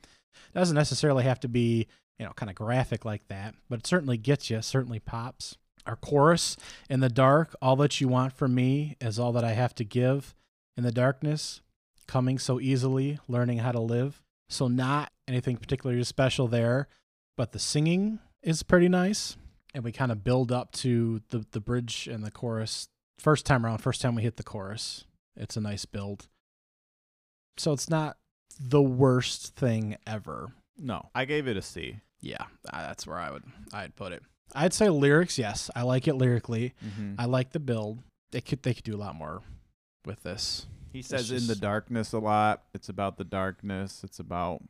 Speaker 2: It doesn't necessarily have to be you know, kind of graphic like that, but it certainly gets you, certainly pops. Our chorus, in the dark, all that you want from me is all that I have to give. In the darkness, coming so easily, learning how to live. So, not anything particularly special there, but the singing is pretty nice. and we kind of build up to the the bridge and the chorus first time around. First time we hit the chorus, it's a nice build. So it's not the worst thing ever.
Speaker 1: No, I gave it a C.
Speaker 2: Yeah, uh, that's where I would I'd put it. I'd say lyrics. Yes, I like it lyrically.
Speaker 1: Mm-hmm.
Speaker 2: I like the build. They could they could do a lot more with this.
Speaker 1: He says in the darkness a lot. It's about the darkness. It's about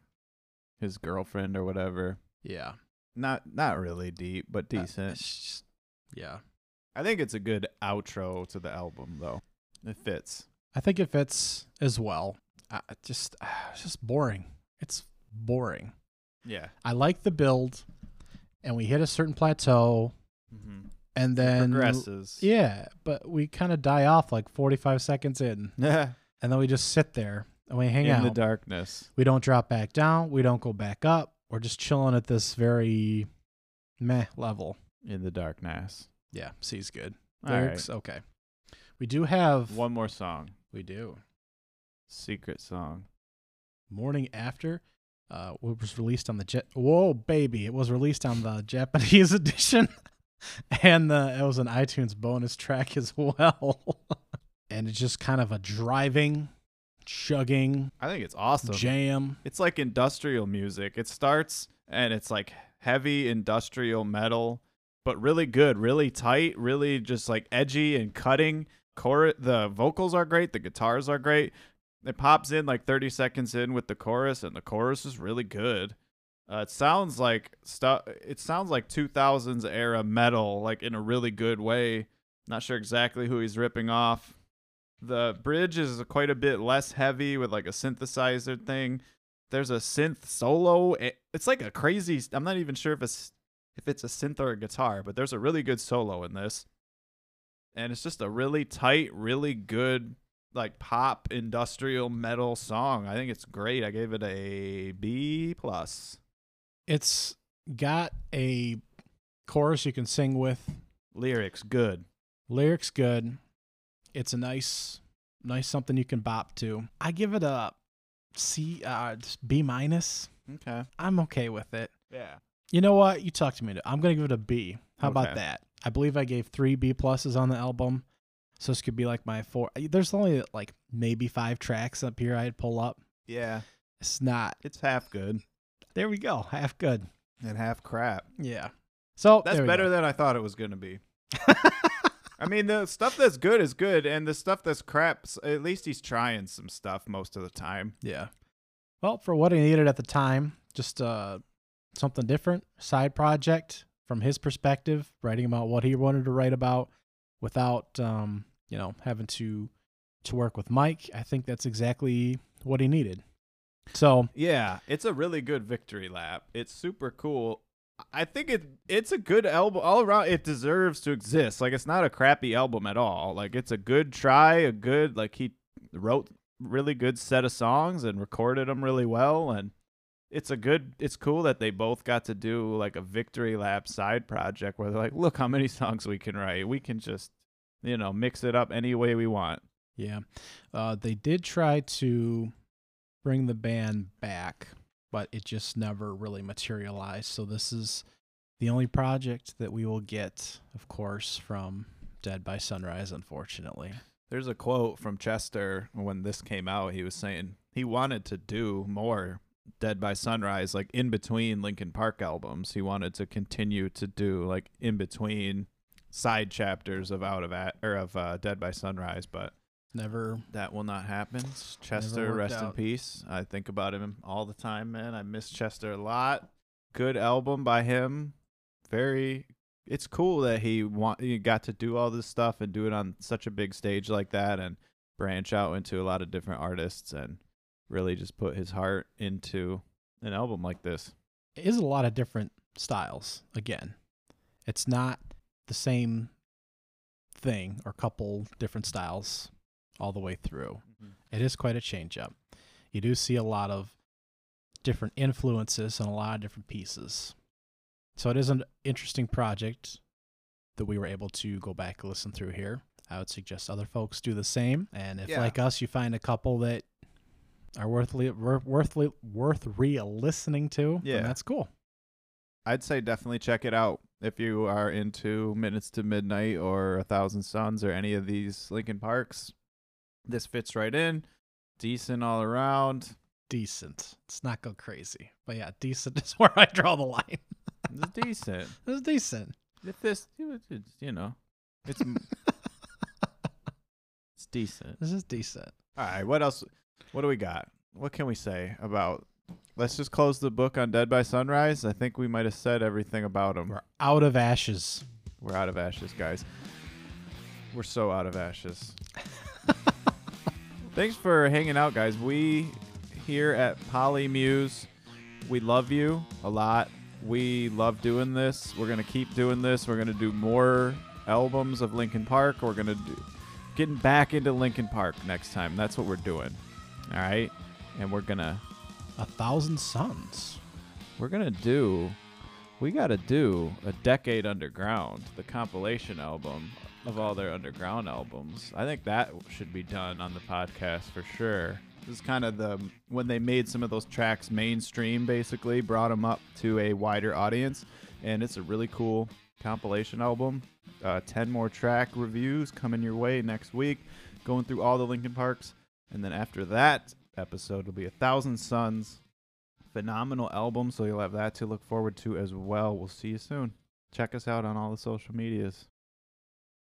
Speaker 1: his girlfriend or whatever.
Speaker 2: Yeah,
Speaker 1: Not not really deep, but
Speaker 2: Uh,
Speaker 1: decent.
Speaker 2: it's just- yeah,
Speaker 1: I think it's a good outro to the album though. It fits.
Speaker 2: I think it fits as well. Uh, it just it's just boring. It's boring.
Speaker 1: Yeah.
Speaker 2: I like the build, and we hit a certain plateau,
Speaker 1: Mm-hmm.
Speaker 2: and then
Speaker 1: Progresses.
Speaker 2: yeah, but we kind of die off like forty five seconds in,
Speaker 1: Yeah.
Speaker 2: and then we just sit there and we hang
Speaker 1: in
Speaker 2: out.
Speaker 1: In the darkness.
Speaker 2: We don't drop back down. We don't go back up. We're just chilling at this very meh level.
Speaker 1: In the darkness.
Speaker 2: Yeah, C's good.
Speaker 1: Right.
Speaker 2: Lyrics, okay. We do have
Speaker 1: One more song.
Speaker 2: We do.
Speaker 1: Secret song.
Speaker 2: Morning After. Uh, it was released on the jet. Whoa, baby! It was released on the Japanese edition, and the, it was an iTunes bonus track as well. and it's just kind of a driving, chugging
Speaker 1: I think it's awesome.
Speaker 2: jam.
Speaker 1: It's like industrial music. It starts and it's like heavy industrial metal, but really good, really tight, really just like edgy and cutting. Chor- the vocals are great, the guitars are great. It pops in like 30 seconds in with the chorus, and the chorus is really good. Uh, it sounds like stuff. It sounds like 2000s era metal, like in a really good way. Not sure exactly who he's ripping off. The bridge is quite a bit less heavy with like a synthesizer thing there's a synth solo. It's like a crazy. I'm not even sure if it's if it's a synth or a guitar, but there's a really good solo in this, and it's just a really tight, really good like pop industrial metal song. I think it's great. I gave it a B plus.
Speaker 2: It's got a chorus you can sing with.
Speaker 1: Lyrics good.
Speaker 2: Lyrics good. It's a nice, nice something you can bop to. I give it a C, uh, B minus.
Speaker 1: Okay.
Speaker 2: I'm okay with it.
Speaker 1: Yeah.
Speaker 2: You know what? You talked to me. I'm gonna give it a B. How about that? I believe I gave three B pluses on the album, so this could be like my four. There's only like maybe five tracks up here I'd pull up.
Speaker 1: Yeah.
Speaker 2: It's not.
Speaker 1: It's half good
Speaker 2: There we go. Half good.
Speaker 1: and half crap.
Speaker 2: Yeah. So
Speaker 1: That's better
Speaker 2: go.
Speaker 1: than I thought it was gonna be. I mean, the stuff that's good is good, and the stuff that's crap, at least he's trying some stuff most of the time.
Speaker 2: Yeah. Well, for what he needed at the time, just uh, something different, side project from his perspective, writing about what he wanted to write about without, um, you know, having to to work with Mike. I think that's exactly what he needed. So
Speaker 1: Yeah, it's a really good victory lap. It's super cool. I think it it's a good album all around. It deserves to exist. Like it's not a crappy album at all. Like it's a good try, a good like he wrote really good set of songs and recorded them really well and it's a good it's cool that they both got to do like a victory lap side project where they're like look how many songs we can write we can just you know mix it up any way we want
Speaker 2: yeah, uh, they did try to bring the band back, but it just never really materialized. So this is the only project that we will get, of course, from Dead by Sunrise. Unfortunately.
Speaker 1: There's a quote from Chester when this came out. He was saying he wanted to do more Dead by Sunrise, like in between Linkin Park albums. He wanted to continue to do like in between side chapters of Out of At or of uh, Dead by Sunrise, but
Speaker 2: Never.
Speaker 1: that will not happen. Chester, rest in peace. I think about him all the time, man. I miss Chester a lot. Good album by him. Very. It's cool that he want he got to do all this stuff and do it on such a big stage like that and branch out into a lot of different artists and really just put his heart into an album like this.
Speaker 2: It is a lot of different styles. Again, it's not the same thing or couple different styles all the way through. Mm-hmm. It is quite a change up. You do see a lot of different influences and a lot of different pieces. So it is an interesting project that we were able to go back and listen through here. I would suggest other folks do the same. And if,
Speaker 1: Yeah.
Speaker 2: like us, you find a couple that are worth li- worth worth, li- worth re listening to,
Speaker 1: Yeah.
Speaker 2: then that's cool.
Speaker 1: I'd say definitely check it out. If you are into Minutes to Midnight or A Thousand Suns or any of these Linkin Parks, this fits right in. Decent all around.
Speaker 2: Decent. Let's not go crazy. But yeah, decent is where I draw the line.
Speaker 1: It's decent.
Speaker 2: It's decent.
Speaker 1: If this, it's, you know, it's it's decent.
Speaker 2: This is decent.
Speaker 1: All right, what else? What do we got? What can we say about? Let's just close the book on Dead by Sunrise. I think we might have said everything about them.
Speaker 2: We're out of ashes.
Speaker 1: We're out of ashes, guys. We're so out of ashes. Thanks for hanging out, guys. We here at Polymuse, we love you a lot. We love doing this. We're gonna keep doing this. We're gonna do more albums of Linkin Park. We're gonna do getting back into Linkin Park next time. That's what we're doing. All right, and we're gonna
Speaker 2: A thousand suns.
Speaker 1: we're gonna do we gotta do a decade underground the compilation album of all their underground albums. I think that should be done on the podcast for sure. This is kind of the when they made some of those tracks mainstream basically brought them up to a wider audience and it's a really cool compilation album. Uh, 10 more track reviews coming your way next week going through all the linkin parks and then after that episode It'll be a thousand suns phenomenal album, so you'll have that to look forward to as well. We'll see you soon. Check us out on all the social medias.